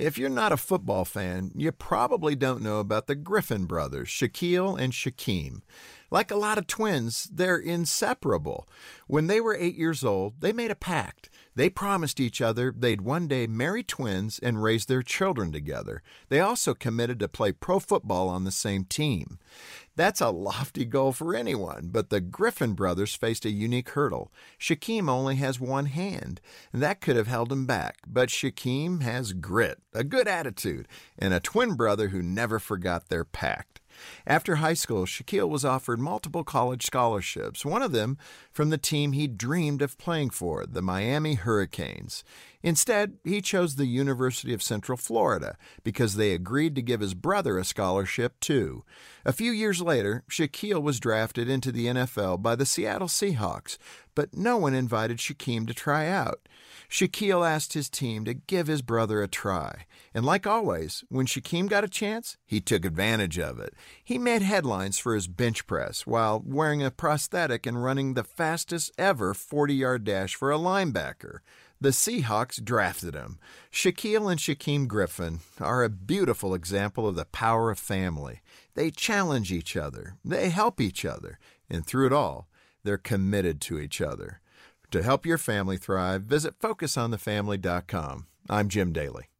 If you're not a football fan, you probably don't know about the Griffin brothers, Shaquille and Shaquem. Like a lot of twins, they're inseparable. When they were eight years old, they made a pact. They promised each other they'd one day marry twins and raise their children together. They also committed to play pro football on the same team. That's a lofty goal for anyone, but the Griffin brothers faced a unique hurdle. Shaquem only has one hand, and that could have held him back, but Shaquem has grit, a good attitude, and a twin brother who never forgot their pact. After high school, Shaquille was offered multiple college scholarships, one of them from the team he dreamed of playing for, the Miami Hurricanes. Instead, he chose the University of Central Florida because they agreed to give his brother a scholarship too. A few years later, Shaquille was drafted into the NFL by the Seattle Seahawks, but no one invited Shaquem to try out. Shaquille asked his team to give his brother a try, and like always, when Shaquem got a chance, he took advantage of it. He made headlines for his bench press while wearing a prosthetic and running the fastest ever 40 yard dash for a linebacker. The Seahawks drafted him. Shaquille and Shaquem Griffin are a beautiful example of the power of family. They challenge each other, they help each other, and through it all, they're committed to each other. To help your family thrive, visit FocusOnTheFamily.com. I'm Jim Daly.